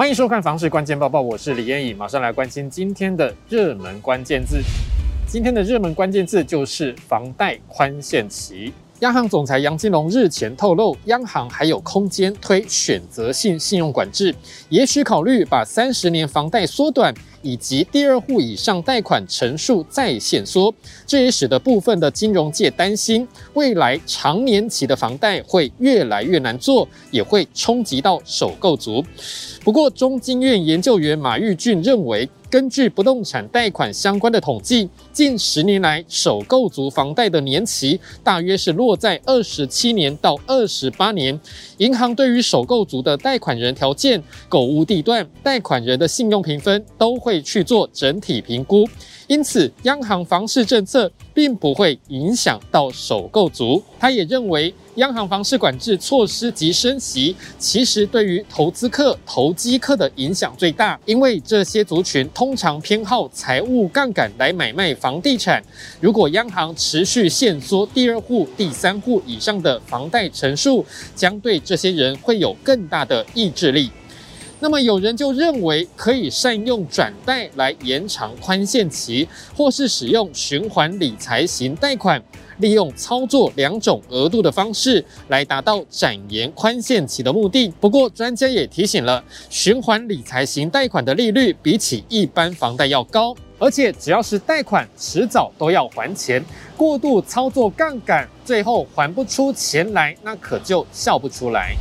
欢迎收看《房市关键报报》，我是李彦颖，马上来关心今天的热门关键字。今天的热门关键字就是房贷宽限期。央行总裁杨金龙日前透露，央行还有空间推选择性信用管制，也许考虑把三十年房贷缩短，以及第二户以上贷款成数再限缩。这也使得部分的金融界担心，未来长年期的房贷会越来越难做，也会冲击到首购族。不过，中金院研究员马玉俊认为，根据不动产贷款相关的统计，近十年来首购族房贷的年期大约是落在二十七年到二十八年。银行对于首购族的贷款人条件、购屋地段、贷款人的信用评分都会去做整体评估。因此，央行房市政策并不会影响到首购族。他也认为，央行房市管制措施及升级，其实对于投资客、投机客的影响最大，因为这些族群通常偏好财务杠杆来买卖房地产。如果央行持续限缩第二户、第三户以上的房贷成数，将对这些人会有更大的抑制力。那么有人就认为可以善用转贷来延长宽限期，或是使用循环理财型贷款，利用操作两种额度的方式来达到展延宽限期的目的。不过专家也提醒了，循环理财型贷款的利率比起一般房贷要高，而且只要是贷款，迟早都要还钱。过度操作杠杆，最后还不出钱来，那可就笑不出来。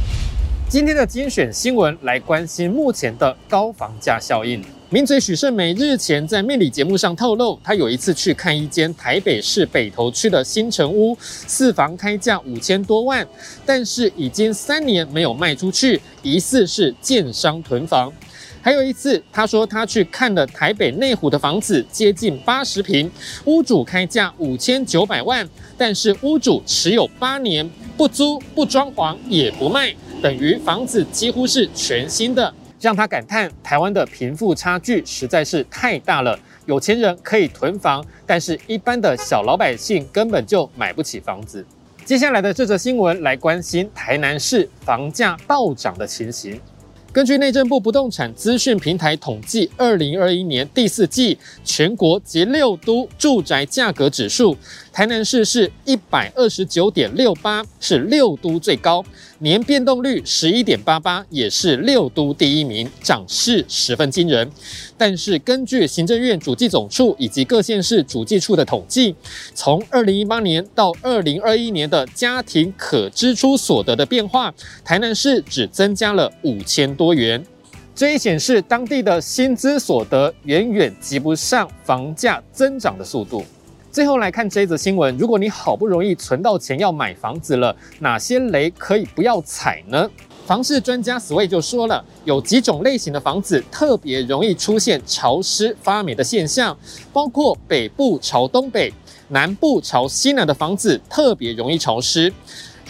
今天的精选新闻来关心目前的高房价效应。名嘴许胜美日前在命理节目上透露，他有一次去看一间台北市北投区的新成屋，四房开价五千多万，但是已经三年没有卖出去，疑似是建商囤房。还有一次，他说他去看了台北内湖的房子，接近八十平，屋主开价五千九百万，但是屋主持有八年，不租不装潢也不卖。等于房子几乎是全新的，让他感叹台湾的贫富差距实在是太大了。有钱人可以囤房，但是一般的小老百姓根本就买不起房子。接下来的这则新闻来关心台南市房价暴涨的情形。根据内政部不动产资讯平台统计，二零二一年第四季全国及六都住宅价格指数，台南市是一百二十九点六八，是六都最高。年变动率十一点八八，也是六都第一名，涨势十分惊人。但是根据行政院主计总处以及各县市主计处的统计，从二零一八年到二零二一年的家庭可支出所得的变化，台南市只增加了五千多元。这也显示当地的薪资所得远远及不上房价增长的速度。最后来看这一则新闻，如果你好不容易存到钱要买房子了，哪些雷可以不要踩呢？房市专家 Sway 就说了，有几种类型的房子特别容易出现潮湿发霉的现象，包括北部朝东北、南部朝西南的房子特别容易潮湿。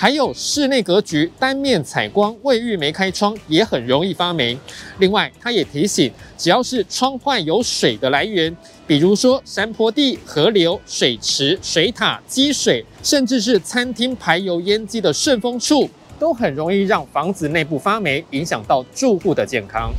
还有室内格局单面采光、卫浴没开窗也很容易发霉。另外，他也提醒，只要是窗外有水的来源，比如说山坡地、河流、水池、水塔、积水，甚至是餐厅排油烟机的顺风处，都很容易让房子内部发霉，影响到住户的健康。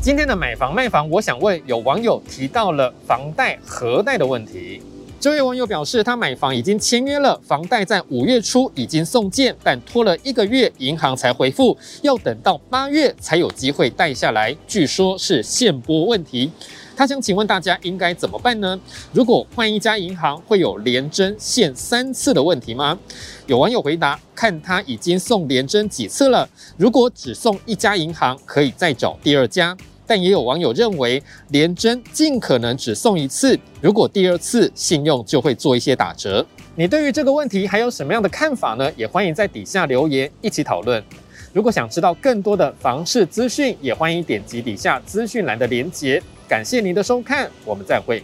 今天的买房卖房，我想问，有网友提到了房贷核贷的问题。这位网友表示，他买房已经签约了，房贷在五月初已经送件，但拖了一个月，银行才回复，要等到八月才有机会贷下来。据说是限拨问题。他想请问大家应该怎么办呢？如果换一家银行，会有连征限三次的问题吗？有网友回答，看他已经送连征几次了，如果只送一家银行，可以再找第二家。但也有网友认为，联针尽可能只送一次，如果第二次信用就会做一些打折。你对于这个问题还有什么样的看法呢？也欢迎在底下留言一起讨论。如果想知道更多的房市资讯，也欢迎点击底下资讯栏的连接。感谢您的收看，我们再会。